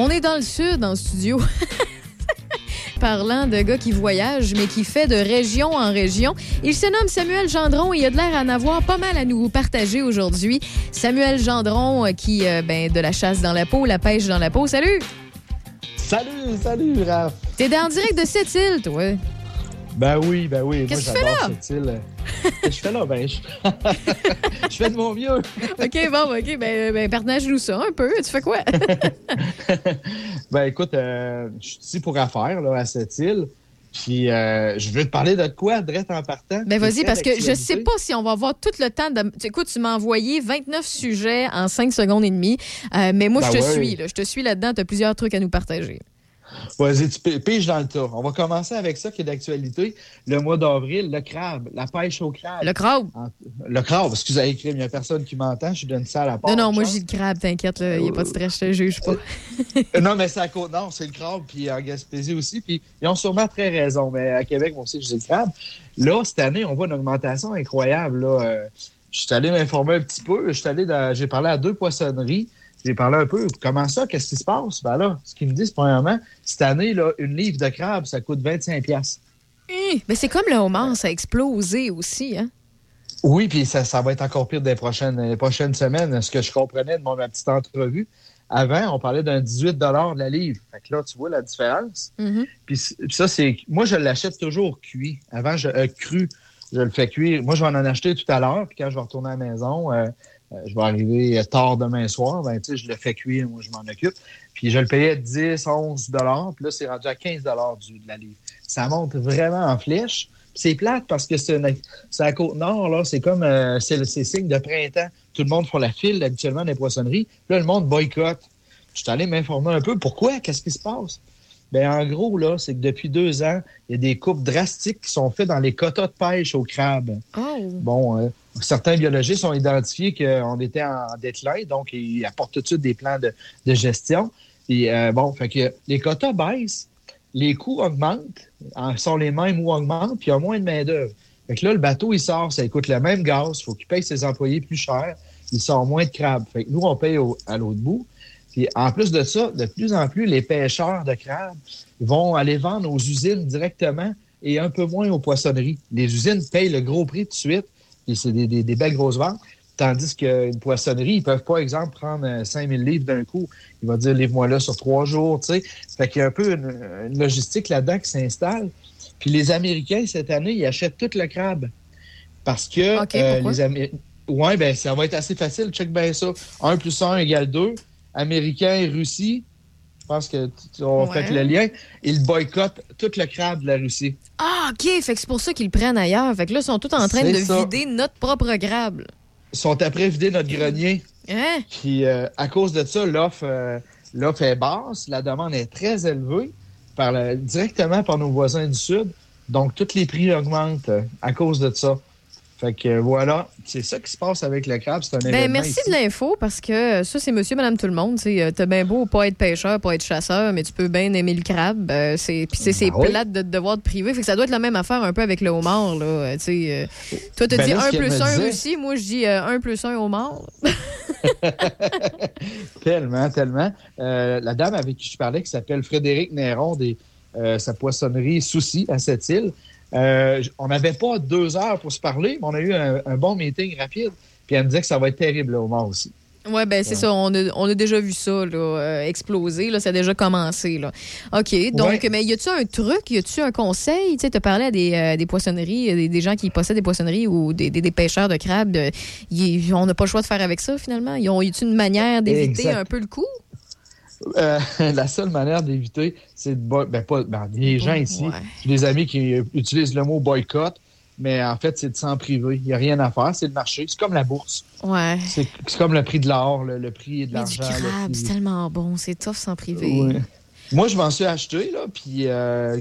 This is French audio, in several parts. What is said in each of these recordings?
On est dans le sud, en studio. Parlant de gars qui voyagent, mais qui fait de région en région. Il se nomme Samuel Gendron et il a de l'air à en avoir pas mal à nous partager aujourd'hui. Samuel Gendron, euh, qui, euh, ben, de la chasse dans la peau, la pêche dans la peau. Salut! Salut, salut, Raph! T'es en direct de cette île, toi? Ben oui, ben oui. Qu'est-ce que tu fais cette île. Je fais là? Ben, je... je fais de mon mieux. OK, bon, OK, ben, ben partage-nous ça un peu. Tu fais quoi? ben écoute, euh, je suis ici pour affaire là, à cette île. Puis euh, je veux te parler de quoi, Drette, en partant? Ben vas-y, parce que je sais pas si on va avoir tout le temps de. Écoute, tu m'as envoyé 29 sujets en 5 secondes et demie. Euh, mais moi, Ben je te ouais. suis. Là. Je te suis là-dedans. Tu as plusieurs trucs à nous partager. Vas-y, tu pi- piges dans le tas. On va commencer avec ça qui est d'actualité. Le mois d'avril, le crabe, la pêche au crabe. Le crabe. Le crabe, excusez, il n'y a personne qui m'entend, je donne ça à la part. Non, non, moi, je dis le crabe, t'inquiète. Il n'y a pas de stress, je te juge pas. Euh, Non, mais c'est à côte nord, c'est le crabe, puis en Gaspésie aussi. Puis ils ont sûrement très raison. Mais à Québec, moi aussi, je dis le crabe. Là, cette année, on voit une augmentation incroyable. Là. Euh, je suis allé m'informer un petit peu. Je suis allé dans- J'ai parlé à deux poissonneries. J'ai parlé un peu. Comment ça? Qu'est-ce qui se passe? Ben là, ce qu'ils me disent, premièrement, cette année, là, une livre de crabe, ça coûte 25$. piastres. Hum, Mais c'est comme le homard, ça a explosé aussi. Hein? Oui, puis ça, ça va être encore pire les prochaines, les prochaines semaines. Ce que je comprenais de mon, ma petite entrevue, avant, on parlait d'un 18 de la livre. Fait que là, tu vois la différence. Mhm. Puis ça, c'est. Moi, je l'achète toujours cuit. Avant, je, euh, cru, je le fais cuire. Moi, je vais en acheter tout à l'heure. Puis quand je vais retourner à la maison, euh, je vais arriver tard demain soir. Ben, je le fais cuire. Moi, je m'en occupe. Puis je le payais 10, 11 Puis là, c'est rendu à 15 du, de la livre. Ça monte vraiment en flèche. C'est plate parce que c'est à Côte-Nord, là. C'est comme. euh, c'est signe de printemps. Tout le monde fait la file habituellement dans les poissonneries. Là, le monde boycotte. Je suis allé m'informer un peu. Pourquoi? Qu'est-ce qui se passe? Ben, en gros, là, c'est que depuis deux ans, il y a des coupes drastiques qui sont faites dans les quotas de pêche au crabe. Oh. Bon, euh, certains biologistes ont identifié qu'on était en déclin, donc ils apportent tout de suite des plans de, gestion. Et euh, bon, fait que les quotas baissent, les coûts augmentent, en- sont les mêmes ou augmentent, puis il y a moins de main-d'œuvre. Fait que là, le bateau, il sort, ça coûte le même gaz, il faut qu'il paye ses employés plus cher, il sort moins de crabes. Fait que nous, on paye à l'autre bout. Puis en plus de ça, de plus en plus, les pêcheurs de crabes vont aller vendre aux usines directement et un peu moins aux poissonneries. Les usines payent le gros prix tout de suite, c'est des, des- des belles grosses ventes. Tandis qu'une poissonnerie, ils peuvent pas, exemple, prendre euh, 5000 livres d'un coup. Il va dire, livre-moi là sur trois jours, tu sais. Fait qu'il y a un peu une, une logistique là-dedans qui s'installe. Puis les Américains, cette année, ils achètent tout le crabe. Parce que OK, euh, les Américains... Oui, ben ça va être assez facile. Check bien ça. 1 plus 1 égale 2. Américains et Russie, pense que on Ouais. fait le lien. Ils boycottent tout le crabe de la Russie. Ah, OK. Fait que c'est pour ça qu'ils le prennent ailleurs. Fait que là, ils sont tous en train de ça. vider notre propre crabe. Ils sont après vider notre grenier. Hein? Puis euh, à cause de ça, l'offre euh, l'offre est basse, la demande est très élevée par le- directement par nos voisins du Sud. Donc, tous les prix augmentent euh, à cause de ça. Fait que euh, voilà, c'est ça qui se passe avec le crabe. C'est un Ben, événement merci ici. de l'info parce que euh, ça, c'est monsieur, madame, tout le monde. Tu as bien beau pas être pêcheur, pas être chasseur, mais tu peux bien aimer le crabe. Euh, c'est, puis c'est, Ben oui. plate de te devoir te priver. Fait que ça doit être la même affaire un peu avec le homard. Là. Euh, euh, toi, tu Ben dis là, ce 1 qu'elle plus me 1 disait- Russie. Moi, je dis 1 plus 1 homard. Tellement, tellement. Euh, la dame avec qui je parlais, qui s'appelle Frédéric Néron, des, euh, sa poissonnerie Souci à cette île, euh, on n'avait pas deux heures pour se parler, mais on a eu un, un bon meeting rapide. Puis elle me disait que ça va être terrible là, au Mans aussi. Oui, ben c'est Ouais. ça. On a, on a déjà vu ça là, euh, exploser. Là, ça a déjà commencé. Là. OK. Donc, Ouais. mais y a-tu un truc, y a-tu un conseil? Tu sais, as parlé à des, euh, des poissonneries, des, des gens qui possèdent des poissonneries ou des, pêcheurs de crabes. y- on n'a pas le choix de faire avec ça, finalement? Ont y a-tu une manière d'éviter un peu le coup? Euh, la seule manière d'éviter, c'est de boy- ben, pas ben, les gens ici, Ouais. j'ai des amis qui utilisent le mot boycott, mais en fait, c'est de s'en priver. Il n'y a rien à faire, c'est le marché. C'est comme la bourse. Ouais. C'est comme le prix de l'or, le, le prix de l'argent. prix- c'est tellement bon. C'est tough sans priver. Ouais. Moi, je m'en suis acheté, là, puis euh,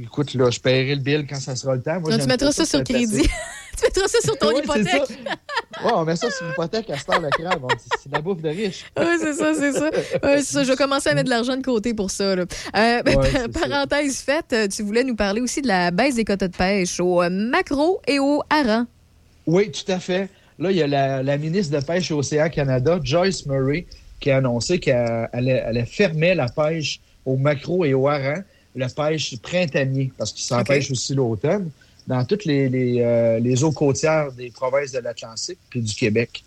écoute, là, je paierai le bill quand ça sera le temps. Moi, Non, tu mettras ça sur crédit. tu mettras ça sur ton hypothèque. Ouais, on met ça sur l'hypothèque à temps, le crabe. C'est de la bouffe de riche. Oui, c'est ça, c'est ça. Ouais, c'est ça. Je vais commencer à mettre de l'argent de côté pour ça. là. Euh, Ouais, ça. parenthèse faite, euh, tu voulais nous parler aussi de la baisse des quotas de pêche au euh, macro et au hareng. Oui, tout à fait. Là, il y a la, la ministre de Pêche Océan Canada, Joyce Murray, qui a annoncé qu'elle allait, fermer la pêche au macro et au hareng, la pêche printanier, parce qu'il s'empêche aussi l'automne, dans toutes les, les, eaux côtières des provinces de l'Atlantique puis du Québec.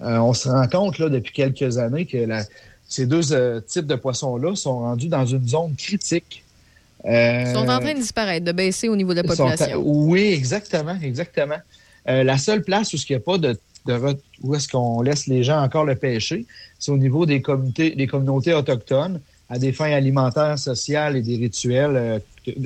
on se rend compte là, depuis quelques années que la, ces deux types de poissons-là sont rendus dans une zone critique ils sont en train de disparaître, de baisser au niveau de la population. oui, exactement, exactement. Euh, la seule place où il n'y a pas de, où est-ce qu'on laisse les gens encore le pêcher, c'est au niveau des communautés, des communautés autochtones à des fins alimentaires, sociales et des rituels euh,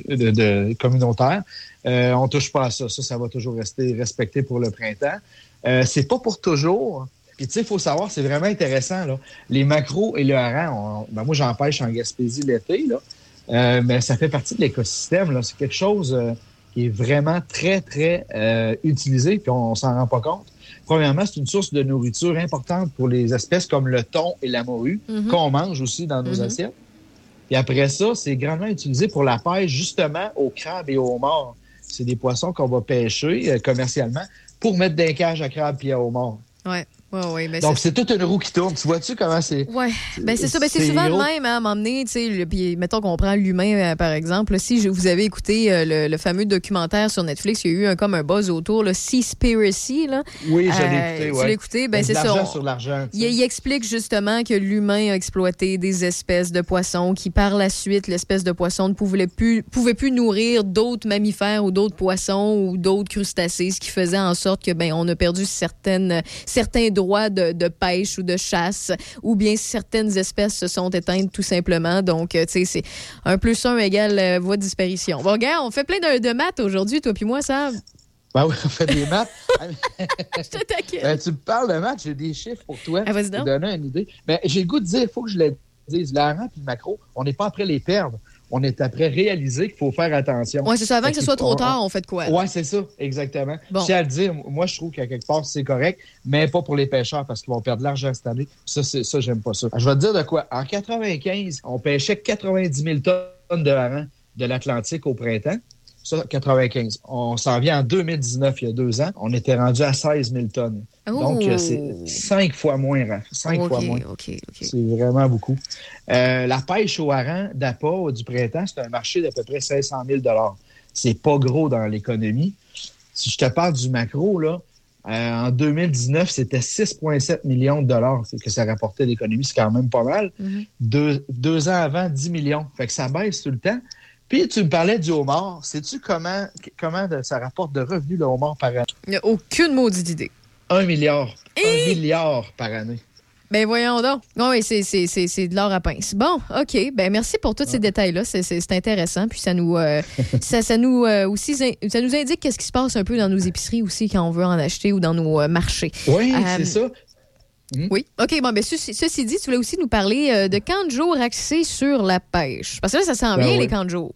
de, communautaires. Euh, on touche pas à ça. Ça, ça va toujours rester respecté pour le printemps. Euh, c'est pas pour toujours. Puis tu sais, il faut savoir, c'est vraiment intéressant. Là. Les macros et le hareng, ben, moi j'en pêche en Gaspésie l'été. Là. Euh, mais ça fait partie de l'écosystème. C'est quelque chose euh, qui est vraiment très, très euh, utilisé, puis on, s'en rend pas compte. Premièrement, c'est une source de nourriture importante pour les espèces comme le thon et la morue, mm-hmm. qu'on mange aussi dans nos mm-hmm. assiettes. Puis après ça, c'est grandement utilisé pour la pêche, justement, aux crabes et aux morts. C'est des poissons qu'on va pêcher commercialement pour mettre des cages à crabes et à homards. Ouais. Ben Donc, c'est toute une roue qui tourne. Tu vois-tu comment c'est. Oui, ben c'est ça. Ben, c'est souvent le même hein, à m'emmener. Puis, mettons qu'on prend l'humain, euh, par exemple. Si je, vous avez écouté euh, le, fameux documentaire sur Netflix, il y a eu un, comme un buzz autour, le Seaspiracy. Là. Oui, je l'ai euh, écouté. Ouais. Tu l'as écouté? Ben, c'est ça. sur l'argent. Il, explique justement que l'humain a exploité des espèces de poissons qui, par la suite, l'espèce de poisson ne pouvait plus, pouvait plus nourrir d'autres mammifères ou d'autres poissons ou d'autres crustacés, ce qui faisait en sorte que ben on a perdu certaines, certains droits de, pêche ou de chasse, ou bien certaines espèces se sont éteintes tout simplement. Donc, euh, tu sais, c'est un plus un égale euh, voie de disparition. Bon, gars, on fait plein de, maths aujourd'hui, toi puis moi, ça. Ben oui, on fait des maths. je te ben, tu me parles de maths, j'ai des chiffres pour toi. Ah, vas-y donc. donner une idée. Ben, j'ai le goût de dire, il faut que je le dise. L'argent et le macro, on n'est pas après les perdre on est après réaliser qu'il faut faire attention. Oui, c'est ça. Avant que ce soit trop tard, on fait quoi? Oui, c'est ça, exactement. Bon. À le dire, moi, je trouve qu'à quelque part, c'est correct, mais pas pour les pêcheurs parce qu'ils vont perdre de l'argent cette année. Ça, c'est ça, j'aime pas ça. Je vais te dire de quoi. En 95, on pêchait 90 000 tonnes de harengs de l'Atlantique au printemps. Ça, 95. On s'en vient en 2019, il y a deux ans. On était rendu à 16 000 tonnes. Donc, c'est cinq fois moins, Cinq fois moins. C'est vraiment beaucoup. Euh, la pêche au hareng d'appât du printemps, c'est un marché d'à peu près 500 000 C'est pas gros dans l'économie. Si je te parle du macro, là, euh, en 2019, c'était 6,7 millions de dollars que ça rapportait l'économie. C'est quand même pas mal. Mm-hmm. deux, deux, ans avant, 10 millions. Fait que ça baisse tout le temps. Puis tu me parlais du homard. Sais-tu comment, comment ça rapporte de revenus le homard par an? Il n'y a aucune maudite idée. Un milliard. Un milliard par année. Ben voyons donc. oui, c'est, de l'or à pince. Bon, OK. Ben merci pour tous ces détails-là. C'est, intéressant. Puis ça nous, euh, ça, nous euh, aussi, ça nous indique qu'est-ce qui se passe un peu dans nos épiceries aussi quand on veut en acheter ou dans nos euh, marchés. Oui, c'est ça. Hmm? Oui. OK, bon, ben, ceci, dit, tu voulais aussi nous parler de camps de jour axés sur la pêche. Parce que là, ça sent ben bien, les camps de jour.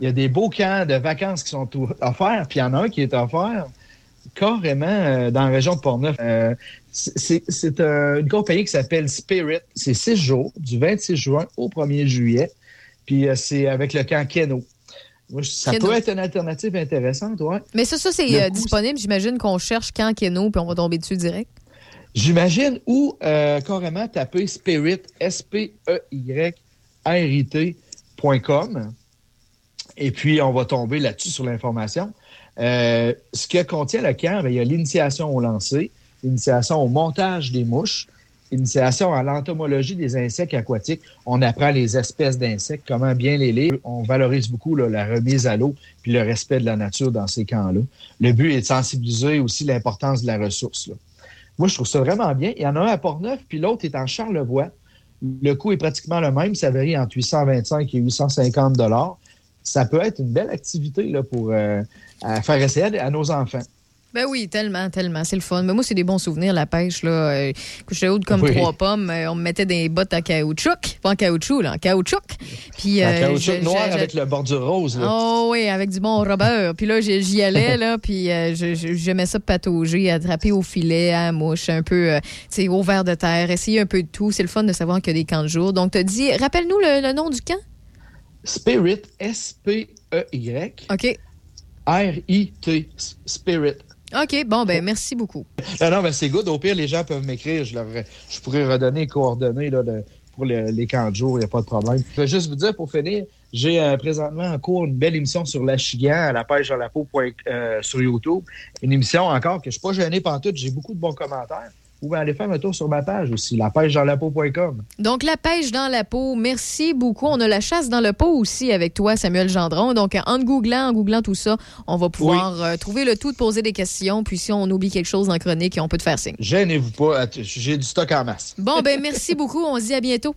Il y a des beaux camps de vacances qui sont offerts, puis il y en a un qui est offert carrément euh, dans la région de Portneuf. Euh, c'est une compagnie qui s'appelle Spirit. C'est six jours, du 26 juin au 1er juillet. Puis euh, c'est avec le camp Keno. Ça peut être une alternative intéressante, ouais. Mais ça, ça c'est disponible. J'imagine qu'on cherche camp Keno, puis on va tomber dessus direct. J'imagine ou carrément taper Spirit, S-P-E-Y-R-I-T.com. Et puis, on va tomber là-dessus sur l'information. Euh, ce que contient le camp, ben, il y a l'initiation au lancer, l'initiation au montage des mouches, l'initiation à l'entomologie des insectes aquatiques. On apprend les espèces d'insectes, comment bien les lire. On valorise beaucoup la remise à l'eau puis le respect de la nature dans ces camps-là. Le but est de sensibiliser aussi l'importance de la ressource. Moi, je trouve ça vraiment bien. Il y en a un à Port-Neuf, puis l'autre est en Charlevoix. Le coût est pratiquement le même. Ça varie entre 825 et 850 dollars. Ça peut être une belle activité là, pour euh, faire essayer à nos enfants. Ben oui, tellement, tellement. C'est le fun. Mais moi, c'est des bons souvenirs, la pêche. Là. Euh, j'étais haute comme trois pommes. Euh, on me mettait des bottes à caoutchouc. Pas en caoutchouc, là, en caoutchouc. Puis, euh, caoutchouc noir avec le bordure rose. Là. Oh oui, avec du bon rubber. puis là, j'y allais, là, puis j'aimais ça patauger, attraper au filet, à la mouche, un peu, tu sais, au verre de terre, essayer un peu de tout. C'est le fun de savoir qu'il y a des camps de jour. Donc, tu dit, rappelle-nous le, nom du camp? Spirit, S-P-E-Y. OK. R-I-T, Spirit. OK, bon, ben merci beaucoup. Non, non, mais c'est good. Au pire, les gens peuvent m'écrire. Je, leur, je pourrais redonner les coordonnées là, pour le- les camps de jour, il n'y a pas de problème. Je vais juste vous dire, pour finir, j'ai euh, présentement en cours une belle émission sur l'achigan à la pêche dans la peau euh, sur YouTube. Une émission encore que je ne suis pas gêné pantoute. J'ai beaucoup de bons commentaires. Vous pouvez aller faire un tour sur ma page aussi, la pêche dans la peau.com. Donc, la pêche dans la peau, merci beaucoup. On a la chasse dans le pot aussi avec toi, Samuel Gendron. Donc, en googlant, en googlant tout ça, on va pouvoir euh, trouver le tout de poser des questions. Puis, si on oublie quelque chose en chronique, on peut te faire signe. Gênez-vous pas, j'ai du stock en masse. Bon, ben merci beaucoup. On se dit à bientôt.